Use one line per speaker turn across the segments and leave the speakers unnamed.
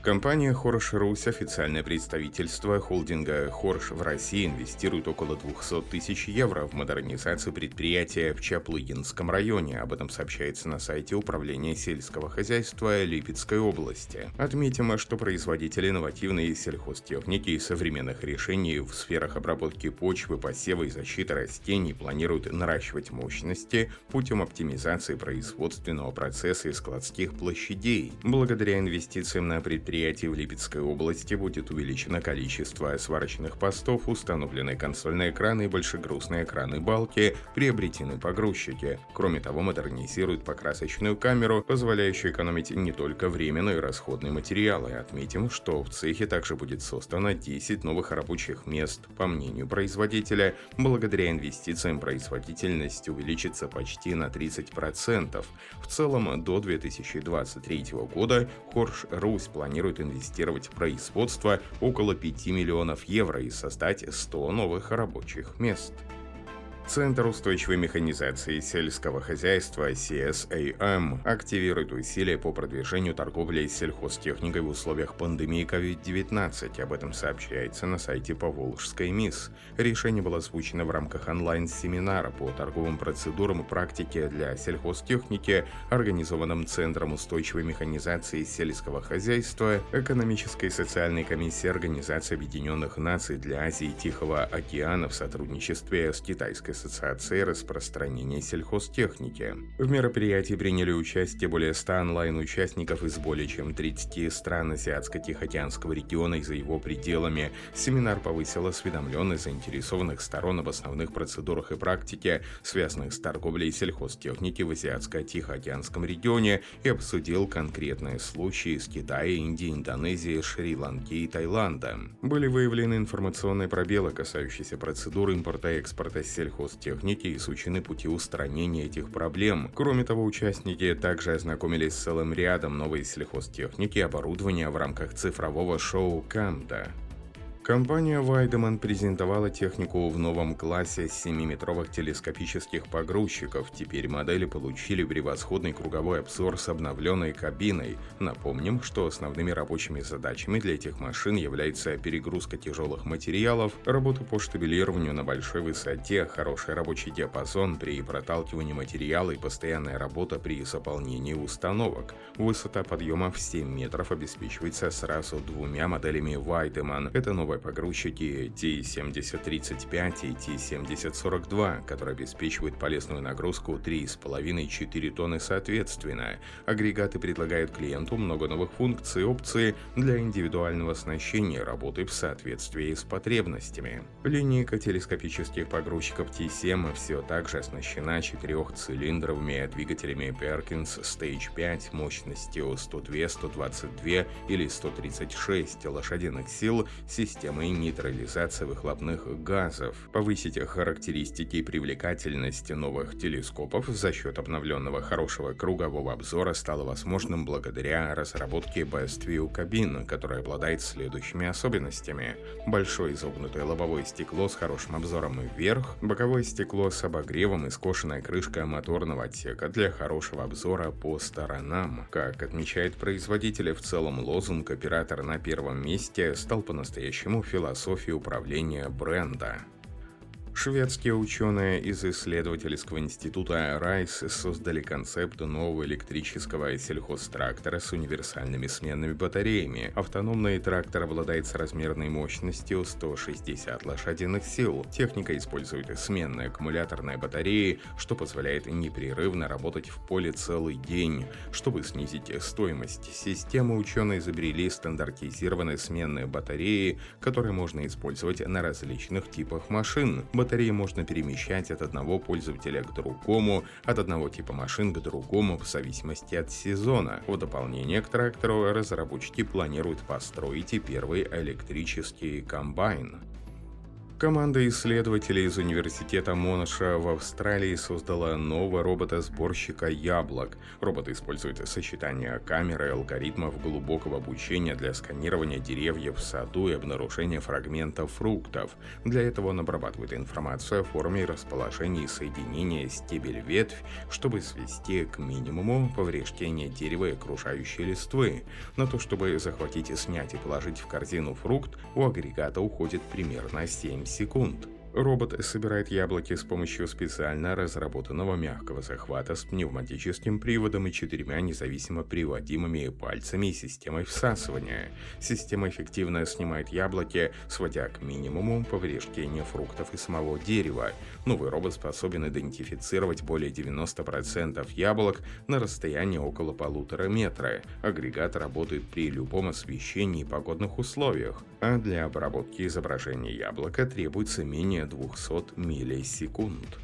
Компания Хорш Рус, официальное представительство холдинга Хорш в России, инвестирует около 200 тысяч евро в модернизацию предприятия в Чаплыгинском районе. Об этом сообщается на сайте Управления сельского хозяйства Липецкой области. Отметим, что производители инновативной сельхозтехники и современных решений в сферах обработки почвы, посева и защиты растений планируют наращивать мощности путем оптимизации производственного процесса и складских площадей. Благодаря инвестициям на предприятие предприятий в Липецкой области будет увеличено количество сварочных постов, установлены консольные экраны и большегрузные экраны балки, приобретены погрузчики. Кроме того, модернизируют покрасочную камеру, позволяющую экономить не только время, но и расходные материалы. Отметим, что в цехе также будет создано 10 новых рабочих мест. По мнению производителя, благодаря инвестициям производительность увеличится почти на 30%. В целом, до 2023 года Хорш Русь планирует планирует инвестировать в производство около 5 миллионов евро и создать 100 новых рабочих мест. Центр устойчивой механизации сельского хозяйства CSAM активирует усилия по продвижению торговли сельхозтехникой в условиях пандемии COVID-19. Об этом сообщается на сайте Поволжской МИС. Решение было озвучено в рамках онлайн-семинара по торговым процедурам и практике для сельхозтехники, организованным Центром устойчивой механизации сельского хозяйства Экономической и социальной комиссии Организации Объединенных Наций для Азии и Тихого океана в сотрудничестве с Китайской Ассоциации распространения сельхозтехники. В мероприятии приняли участие более 100 онлайн-участников из более чем 30 стран Азиатско-Тихоокеанского региона и за его пределами. Семинар повысил осведомленность заинтересованных сторон об основных процедурах и практике, связанных с торговлей сельхозтехники в Азиатско-Тихоокеанском регионе и обсудил конкретные случаи из Китая, Индии, Индонезии, Шри-Ланки и Таиланда. Были выявлены информационные пробелы, касающиеся процедур импорта и экспорта сельхоз техники изучены пути устранения этих проблем. Кроме того, участники также ознакомились с целым рядом новой сельхозтехники и оборудования в рамках цифрового шоу «Камда». Компания Weidemann презентовала технику в новом классе 7-метровых телескопических погрузчиков. Теперь модели получили превосходный круговой обзор с обновленной кабиной. Напомним, что основными рабочими задачами для этих машин является перегрузка тяжелых материалов, работа по штабелированию на большой высоте, хороший рабочий диапазон при проталкивании материала и постоянная работа при заполнении установок. Высота подъема в 7 метров обеспечивается сразу двумя моделями Weidemann. Это новая погрузчики T7035 и T7042, которые обеспечивают полезную нагрузку 3,5-4 тонны соответственно. Агрегаты предлагают клиенту много новых функций и опций для индивидуального оснащения работы в соответствии с потребностями. Линейка телескопических погрузчиков T7 все так же оснащена четырехцилиндровыми двигателями Perkins Stage 5 мощностью 102, 122 или 136 лошадиных сил, системой системой нейтрализации выхлопных газов, повысить характеристики и привлекательность новых телескопов за счет обновленного хорошего кругового обзора стало возможным благодаря разработке Best View кабин, которая обладает следующими особенностями. Большое изогнутое лобовое стекло с хорошим обзором вверх, боковое стекло с обогревом и скошенная крышка моторного отсека для хорошего обзора по сторонам. Как отмечает производитель, в целом лозунг «Оператор на первом месте» стал по-настоящему философии управления бренда. Шведские ученые из исследовательского института Райс создали концепт нового электрического сельхозтрактора с универсальными сменными батареями. Автономный трактор обладает соразмерной мощностью 160 лошадиных сил. Техника использует сменные аккумуляторные батареи, что позволяет непрерывно работать в поле целый день. Чтобы снизить стоимость системы, ученые изобрели стандартизированные сменные батареи, которые можно использовать на различных типах машин батареи можно перемещать от одного пользователя к другому, от одного типа машин к другому в зависимости от сезона. В дополнение к трактору разработчики планируют построить и первый электрический комбайн. Команда исследователей из университета Монаша в Австралии создала нового робота-сборщика яблок. Робот использует сочетание камеры и алгоритмов глубокого обучения для сканирования деревьев в саду и обнаружения фрагментов фруктов. Для этого он обрабатывает информацию о форме и расположении соединения стебель-ветвь, чтобы свести к минимуму повреждения дерева и окружающей листвы. На то, чтобы захватить, снять и положить в корзину фрукт, у агрегата уходит примерно 7 секунд. Робот собирает яблоки с помощью специально разработанного мягкого захвата с пневматическим приводом и четырьмя независимо приводимыми пальцами и системой всасывания. Система эффективно снимает яблоки, сводя к минимуму повреждения фруктов и самого дерева. Новый робот способен идентифицировать более 90% яблок на расстоянии около полутора метра. Агрегат работает при любом освещении и погодных условиях, а для обработки изображения яблока требуется менее менее 200 миллисекунд.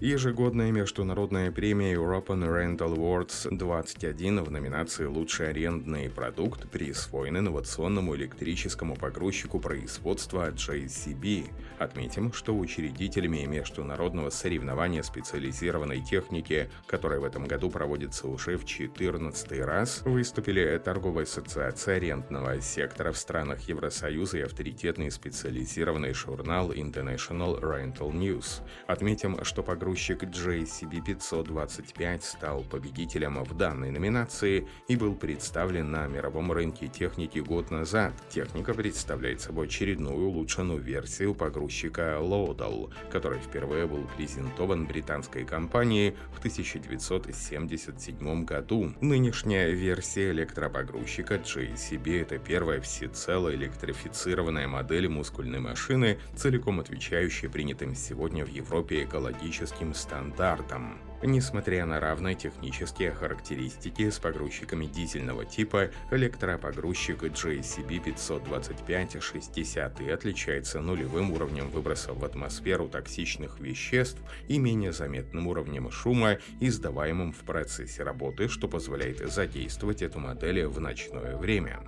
Ежегодная международная премия European Rental Awards 21 в номинации «Лучший арендный продукт» присвоен инновационному электрическому погрузчику производства JCB. Отметим, что учредителями международного соревнования специализированной техники, которое в этом году проводится уже в 14 раз, выступили Торговая ассоциация арендного сектора в странах Евросоюза и авторитетный специализированный журнал International Rental News. Отметим, что погрузчик грузчик JCB 525 стал победителем в данной номинации и был представлен на мировом рынке техники год назад. Техника представляет собой очередную улучшенную версию погрузчика Lodal, который впервые был презентован британской компанией в 1977 году. Нынешняя версия электропогрузчика JCB – это первая всецело электрифицированная модель мускульной машины, целиком отвечающая принятым сегодня в Европе экологическим техническим стандартам. Несмотря на равные технические характеристики с погрузчиками дизельного типа, электропогрузчик JCB 525-60 отличается нулевым уровнем выбросов в атмосферу токсичных веществ и менее заметным уровнем шума, издаваемым в процессе работы, что позволяет задействовать эту модель в ночное время.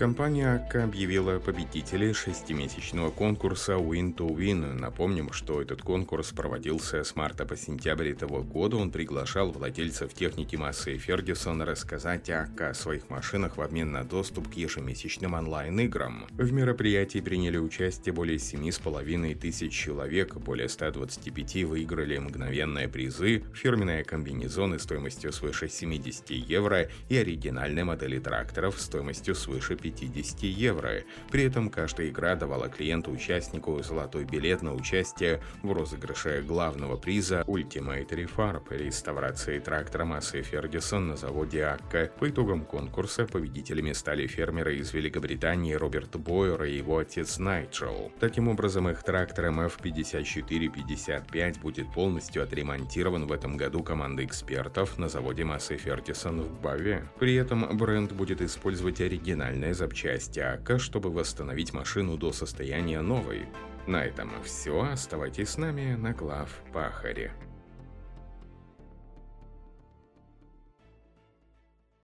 Компания АК объявила победителей шестимесячного конкурса Win to Win. Напомним, что этот конкурс проводился с марта по сентябрь этого года. Он приглашал владельцев техники массы Фергюсон рассказать о АК своих машинах в обмен на доступ к ежемесячным онлайн-играм. В мероприятии приняли участие более 7,5 тысяч человек, более 125 выиграли мгновенные призы, фирменные комбинезоны стоимостью свыше 70 евро и оригинальные модели тракторов стоимостью свыше 50 50 евро. При этом каждая игра давала клиенту-участнику золотой билет на участие в розыгрыше главного приза Ultimate Refarb реставрации трактора массы Фергюсон на заводе Акка. По итогам конкурса победителями стали фермеры из Великобритании Роберт Бойер и его отец Найджел. Таким образом, их трактор MF5455 будет полностью отремонтирован в этом году командой экспертов на заводе массы Фергюсон в Баве. При этом бренд будет использовать оригинальное запчасти АК, чтобы восстановить машину до состояния новой. На этом все. Оставайтесь с нами на глав Пахаре.